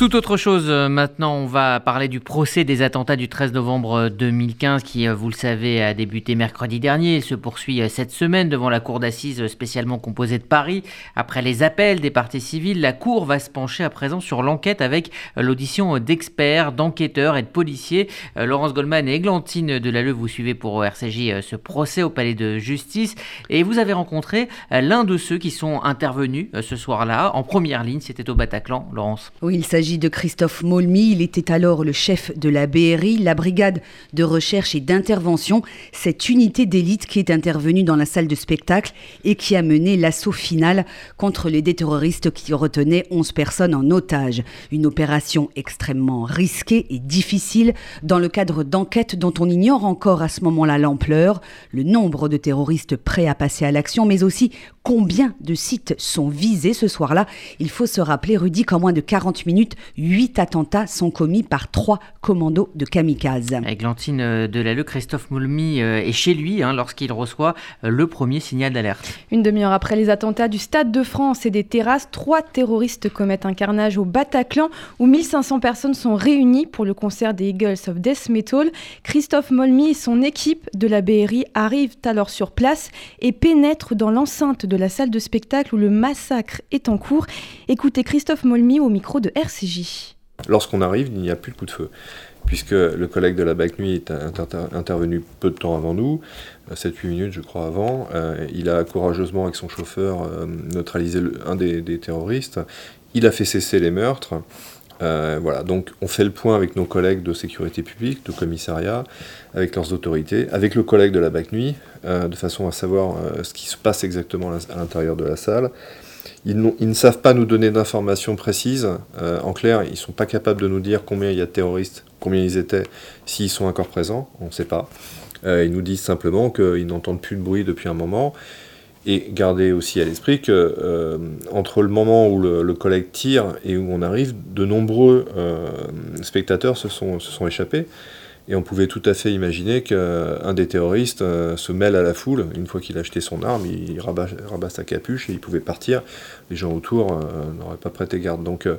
Tout autre chose, euh, maintenant on va parler du procès des attentats du 13 novembre 2015 qui, euh, vous le savez, a débuté mercredi dernier. Il se poursuit euh, cette semaine devant la cour d'assises spécialement composée de Paris. Après les appels des parties civiles, la cour va se pencher à présent sur l'enquête avec l'audition d'experts, d'enquêteurs et de policiers. Laurence Goldman et Églantine Delalleux, vous suivez pour RCJ ce procès au palais de justice et vous avez rencontré l'un de ceux qui sont intervenus ce soir-là en première ligne, c'était au Bataclan, Laurence. Oui, il s'agit de Christophe Molmy. Il était alors le chef de la BRI, la brigade de recherche et d'intervention, cette unité d'élite qui est intervenue dans la salle de spectacle et qui a mené l'assaut final contre les terroristes qui retenaient 11 personnes en otage. Une opération extrêmement risquée et difficile dans le cadre d'enquêtes dont on ignore encore à ce moment-là l'ampleur, le nombre de terroristes prêts à passer à l'action, mais aussi combien de sites sont visés ce soir-là. Il faut se rappeler, Rudy, qu'en moins de 40 minutes, Huit attentats sont commis par trois commandos de kamikazes. Glantine euh, Delalleux, Christophe Moulmy euh, est chez lui hein, lorsqu'il reçoit euh, le premier signal d'alerte. Une demi-heure après les attentats du Stade de France et des terrasses, trois terroristes commettent un carnage au Bataclan où 1500 personnes sont réunies pour le concert des Eagles of Death Metal. Christophe Molmy et son équipe de la BRI arrivent alors sur place et pénètrent dans l'enceinte de la salle de spectacle où le massacre est en cours. Écoutez Christophe Molmy au micro de RCJ. Lorsqu'on arrive, il n'y a plus de coup de feu, puisque le collègue de la BAC Nuit est intervenu peu de temps avant nous, 7-8 euh, minutes je crois avant. Euh, il a courageusement, avec son chauffeur, euh, neutralisé un des, terroristes. Il a fait cesser les meurtres. Voilà, donc on fait le point avec nos collègues de sécurité publique, de commissariat, avec leurs autorités, avec le collègue de la BAC Nuit, de façon à savoir ce qui se passe exactement à l'intérieur de la salle. Ils, ne savent pas nous donner d'informations précises. Euh, en clair, ils ne sont pas capables de nous dire combien il y a de terroristes, combien ils étaient, s'ils sont encore présents, on ne sait pas. Euh, ils nous disent simplement qu'ils n'entendent plus de bruit depuis un moment. Et gardez aussi à l'esprit que euh, entre le moment où le, collègue tire et où on arrive, de nombreux spectateurs se sont, échappés. Et on pouvait tout à fait imaginer qu'un des terroristes euh, se mêle à la foule. Une fois qu'il a acheté son arme, il rabat, sa capuche et il pouvait partir. Les gens autour euh, n'auraient pas prêté garde. Donc euh,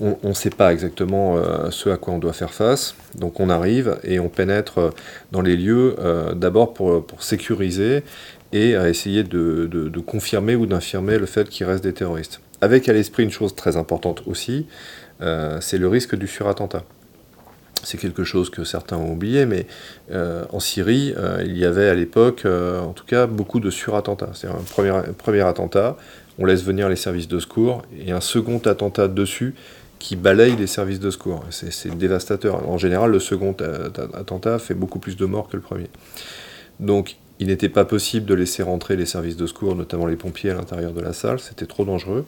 on ne sait pas exactement ce à quoi on doit faire face. Donc on arrive et on pénètre dans les lieux d'abord pour, sécuriser et à essayer de, de confirmer ou d'infirmer le fait qu'il reste des terroristes. Avec à l'esprit une chose très importante aussi, c'est le risque du surattentat c'est quelque chose que certains ont oublié, mais euh, en Syrie, euh, il y avait à l'époque, euh, en tout cas, beaucoup de surattentats. C'est un premier, premier attentat, on laisse venir les services de secours, et un second attentat dessus qui balaye les services de secours. C'est dévastateur. En général, le second attentat fait beaucoup plus de morts que le premier. Donc, il n'était pas possible de laisser rentrer les services de secours, notamment les pompiers, à l'intérieur de la salle, c'était trop dangereux.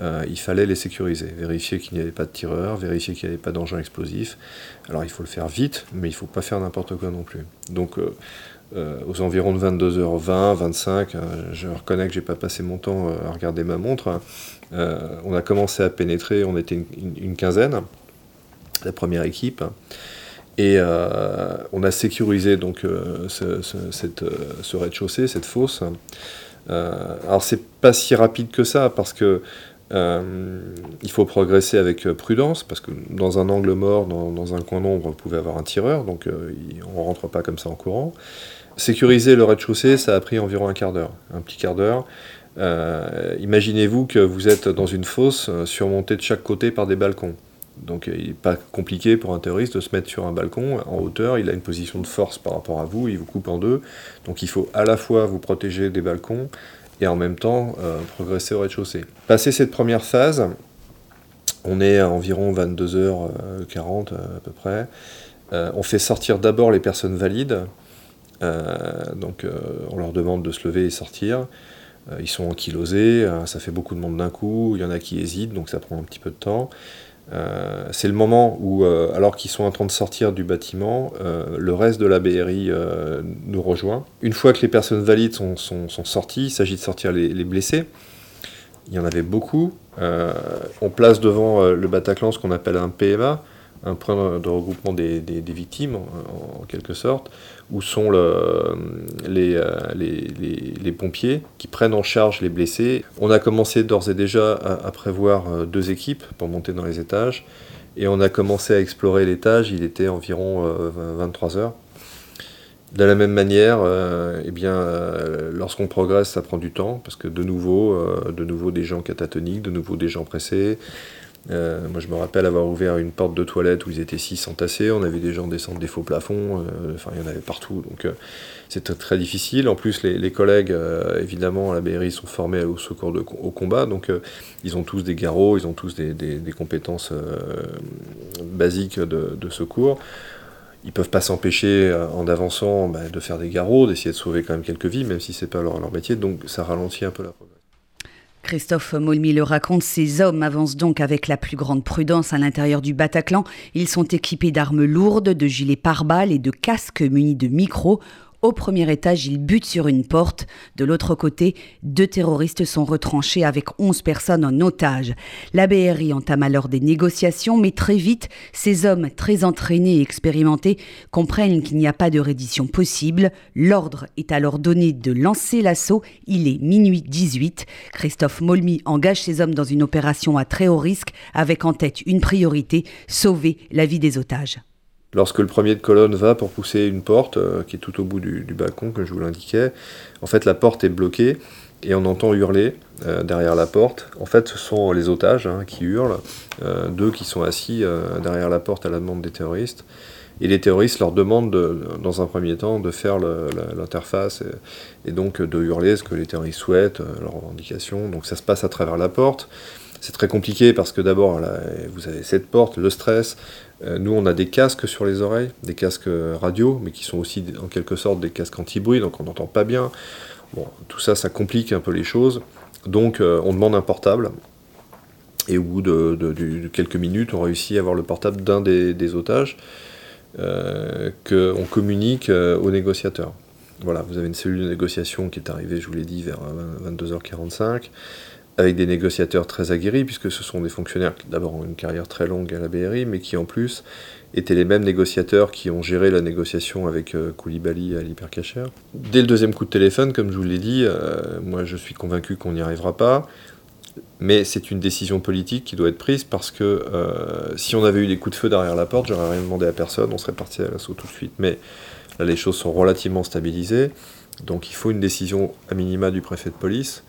Euh, il fallait les sécuriser, vérifier qu'il n'y avait pas de tireurs, vérifier qu'il n'y avait pas d'engins explosifs. Alors il faut le faire vite, mais il ne faut pas faire n'importe quoi non plus. Donc euh, euh, aux environs de 22h20, 25, je reconnais que j'ai pas passé mon temps à regarder ma montre. on a commencé à pénétrer, on était une, quinzaine, la première équipe. Et on a sécurisé donc ce, ce rez-de-chaussée, cette fosse. alors c'est pas si rapide que ça parce que euh, il faut progresser avec euh, prudence, parce que dans un angle mort, dans, un coin d'ombre, vous pouvez avoir un tireur, donc euh, on rentre pas comme ça en courant. Sécuriser le rez-de-chaussée, ça a pris environ un quart d'heure, un petit quart d'heure. Imaginez-vous que vous êtes dans une fosse surmontée de chaque côté par des balcons. Donc il n'est pas compliqué pour un terroriste de se mettre sur un balcon en hauteur, il a une position de force par rapport à vous, il vous coupe en deux. Donc il faut à la fois vous protéger des balcons, et en même temps euh, progresser au rez-de-chaussée. Passé cette première phase, on est à environ 22h40 à peu près. Euh, on fait sortir d'abord les personnes valides. Euh, donc on leur demande de se lever et sortir. ils sont ankylosés, ça fait beaucoup de monde d'un coup. Il y en a qui hésitent, donc ça prend un petit peu de temps. Euh, c'est le moment où, euh, alors qu'ils sont en train de sortir du bâtiment, euh, le reste de la BRI nous rejoint. Une fois que les personnes valides sont, sorties, il s'agit de sortir les, blessés. Il y en avait beaucoup. on place devant le Bataclan ce qu'on appelle un PMA, un point de regroupement des, victimes, en, quelque sorte, où sont les, les, pompiers qui prennent en charge les blessés. On a commencé d'ores et déjà à, prévoir deux équipes pour monter dans les étages, et on a commencé à explorer l'étage, il était environ 23 heures. De la même manière, euh, eh bien, euh, lorsqu'on progresse, ça prend du temps, parce que de nouveau, euh, de nouveau des gens catatoniques, de nouveau des gens pressés. Moi, je me rappelle avoir ouvert une porte de toilette où ils étaient six entassés. On avait des gens descendre des faux plafonds. enfin, il y en avait partout. Donc, c'était très difficile. En plus, les, collègues, évidemment, à la BRI, sont formés au secours de, au combat. Donc, ils ont tous des garrots, ils ont tous des, compétences basiques de, de secours ils peuvent pas s'empêcher, euh, en avançant, bah, de faire des garrots, d'essayer de sauver quand même quelques vies, même si c'est pas leur, métier. Donc ça ralentit un peu la. Christophe Molmy le raconte, ces hommes avancent donc avec la plus grande prudence à l'intérieur du Bataclan. Ils sont équipés d'armes lourdes, de gilets pare-balles et de casques munis de micros. Au premier étage, ils butent sur une porte. De l'autre côté, deux terroristes sont retranchés avec 11 personnes en otage. La BRI entame alors des négociations, mais très vite, ces hommes très entraînés et expérimentés comprennent qu'il n'y a pas de reddition possible. L'ordre est alors donné de lancer l'assaut. Il est minuit 18. Christophe Molmy engage ses hommes dans une opération à très haut risque avec en tête une priorité, sauver la vie des otages. Lorsque le premier de colonne va pour pousser une porte, euh, qui est tout au bout du, balcon, comme je vous l'indiquais, en fait la porte est bloquée et on entend hurler euh, derrière la porte. En fait, ce sont les otages hein, qui hurlent, euh, deux qui sont assis derrière la porte à la demande des terroristes. Et les terroristes leur demandent, dans un premier temps, de faire l'interface et, donc de hurler ce que les terroristes souhaitent, leurs revendications. Donc ça se passe à travers la porte. C'est très compliqué parce que d'abord, vous avez cette porte, le stress, nous, on a des casques sur les oreilles, des casques radio, mais qui sont aussi en quelque sorte des casques anti-bruit, donc on n'entend pas bien. Tout ça, ça complique un peu les choses. Donc, euh, on demande un portable. Et au bout de, quelques minutes, on réussit à avoir le portable d'un des, otages euh, qu'on communique aux négociateurs. Voilà, vous avez une cellule de négociation qui est arrivée, je vous l'ai dit, vers 22h45 avec des négociateurs très aguerris, puisque ce sont des fonctionnaires qui d'abord ont une carrière très longue à la BRI, mais qui en plus étaient les mêmes négociateurs qui ont géré la négociation avec euh, Koulibaly à l'hypercacher. Dès le deuxième coup de téléphone, comme je vous l'ai dit, euh, moi je suis convaincu qu'on n'y arrivera pas, mais c'est une décision politique qui doit être prise parce que euh, si on avait eu des coups de feu derrière la porte, j'aurais rien demandé à personne, on serait parti à l'assaut tout de suite. Mais là, les choses sont relativement stabilisées, donc il faut une décision à minima du préfet de police.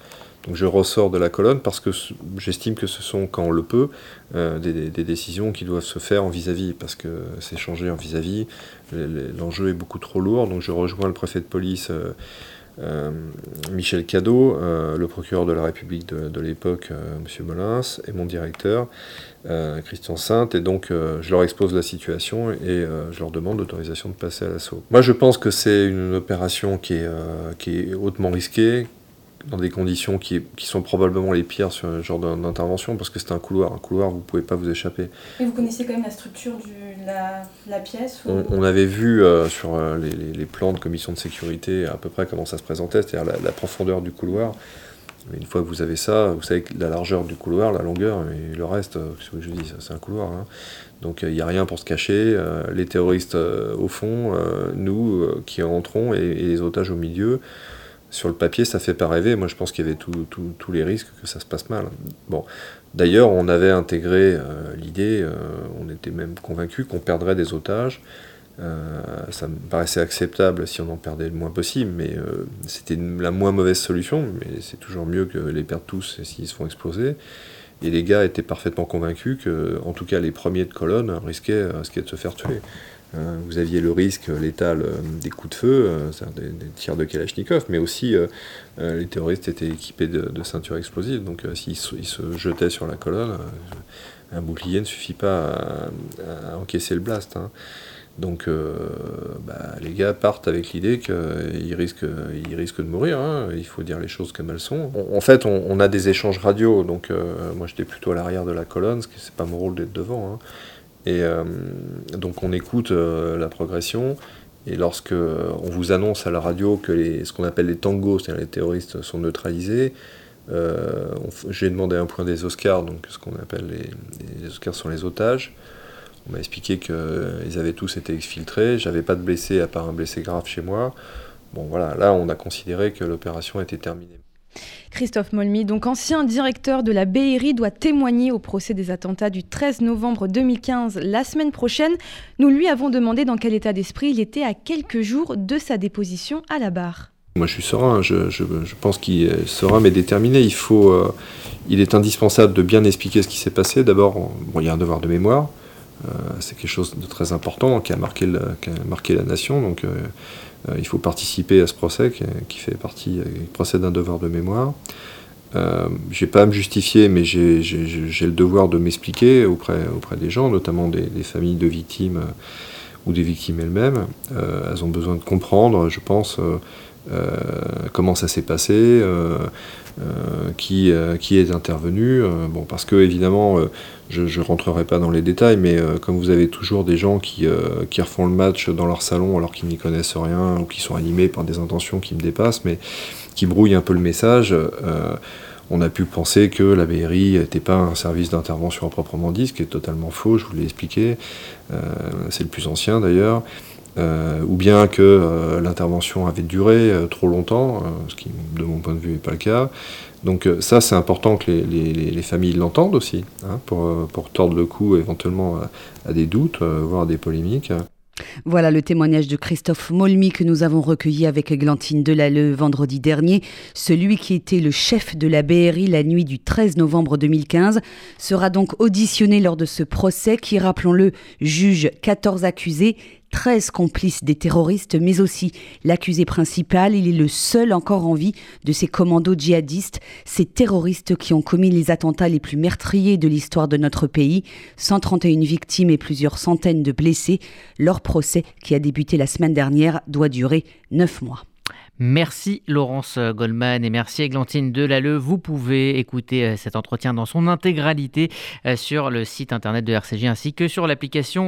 Donc je ressors de la colonne parce que j'estime que ce sont, quand on le peut, euh, des, décisions qui doivent se faire en vis-à-vis, parce que c'est changé en vis-à-vis, l'enjeu est beaucoup trop lourd, donc je rejoins le préfet de police. Euh, euh, Michel Cadeau, le procureur de la République de, l'époque, M. Molins, et mon directeur, Christian Sainte, et donc je leur expose la situation et je leur demande l'autorisation de passer à l'assaut. Moi je pense que c'est une opération qui est, qui est hautement risquée, dans des conditions qui, qui, sont probablement les pires sur ce genre d'intervention, parce que c'est un couloir. Un couloir, vous ne pouvez pas vous échapper. Et vous connaissez quand même la structure de la, la, pièce on, avait vu euh, sur euh, les, les, plans de commission de sécurité à peu près comment ça se présentait, c'est-à-dire la, profondeur du couloir. Mais une fois que vous avez ça, vous savez la largeur du couloir, la longueur, et le reste, euh, ce que je dis, c'est un couloir. Hein. Donc il n'y a rien pour se cacher. les terroristes au fond, nous qui entrons et, et les otages au milieu sur le papier, ça fait pas rêver. Moi, je pense qu'il y avait tous les risques que ça se passe mal. D'ailleurs, on avait intégré euh, l'idée, euh, on était même convaincu qu'on perdrait des otages. Euh, ça me paraissait acceptable si on en perdait le moins possible, mais c'était la moins mauvaise solution. Mais c'est toujours mieux que les perdre tous s'ils se font exploser. Et les gars étaient parfaitement convaincus que, en tout cas, les premiers de colonne risquaient, risquaient de se faire tuer. Euh, vous aviez le risque létal euh, des coups de feu, euh, des, des, tirs de Kalachnikov, mais aussi les terroristes étaient équipés de, ceintures explosives, donc s'ils se, jetaient sur la colonne, un bouclier ne suffit pas à, encaisser le blast. Hein. Donc bah, les gars partent avec l'idée qu'ils risquent, ils risquent de mourir, hein. il faut dire les choses comme elles sont. en fait, on, a des échanges radio, donc moi j'étais plutôt à l'arrière de la colonne, ce qui c'est pas mon rôle d'être devant. Hein. Et euh, donc on écoute euh, la progression. Et lorsque on vous annonce à la radio que ce qu'on appelle les tangos, c'est-à-dire les terroristes, sont neutralisés, euh, j'ai demandé un point des Oscars, donc ce qu'on appelle les, les, Oscars sont les otages. On m'a expliqué qu'ils avaient tous été exfiltrés. J'avais pas de blessés à part un blessé grave chez moi. Bon voilà, là on a considéré que l'opération était terminée. Christophe Molmy, donc ancien directeur de la BRI, doit témoigner au procès des attentats du 13 novembre 2015 la semaine prochaine. Nous lui avons demandé dans quel état d'esprit il était à quelques jours de sa déposition à la barre. Moi je suis serein, je, pense qu'il est serein mais déterminé. Il, faut, euh, il est indispensable de bien expliquer ce qui s'est passé. D'abord, il y a un devoir de mémoire. Euh, c'est quelque chose de très important qui a marqué, la nation. Donc euh, il faut participer à ce procès qui, fait partie du procès d'un devoir de mémoire. Euh, j'ai pas à me justifier, mais j'ai le devoir de m'expliquer auprès, auprès des gens, notamment des, familles de victimes ou des victimes elles-mêmes. elles ont besoin de comprendre, je pense, comment ça s'est passé, euh, qui, euh, qui est intervenu. Euh, bon, parce que évidemment, je ne rentrerai pas dans les détails, mais comme vous avez toujours des gens qui, qui refont le match dans leur salon alors qu'ils n'y connaissent rien ou qui sont animés par des intentions qui me dépassent, mais qui brouillent un peu le message on a pu penser que la BRI n'était pas un service d'intervention à proprement dit, ce qui est totalement faux, je vous l'ai expliqué. c'est le plus ancien d'ailleurs. Euh, ou bien que euh, l'intervention avait duré euh, trop longtemps, ce qui de mon point de vue n'est pas le cas. Donc ça c'est important que les, familles l'entendent aussi, hein, pour, pour, tordre le cou éventuellement à, des doutes, voire à des polémiques. Voilà le témoignage de Christophe Molmy que nous avons recueilli avec Glantine Delalleux vendredi dernier. Celui qui était le chef de la BRI la nuit du 13 novembre 2015 sera donc auditionné lors de ce procès qui, rappelons-le, juge 14 accusés 13 complices des terroristes, mais aussi l'accusé principal. Il est le seul encore en vie de ces commandos djihadistes, ces terroristes qui ont commis les attentats les plus meurtriers de l'histoire de notre pays. 131 victimes et plusieurs centaines de blessés. Leur procès, qui a débuté la semaine dernière, doit durer 9 mois. Merci Laurence Goldman et merci Églantine Delalleux. Vous pouvez écouter euh, cet entretien dans son intégralité euh, sur le site internet de RCG ainsi que sur l'application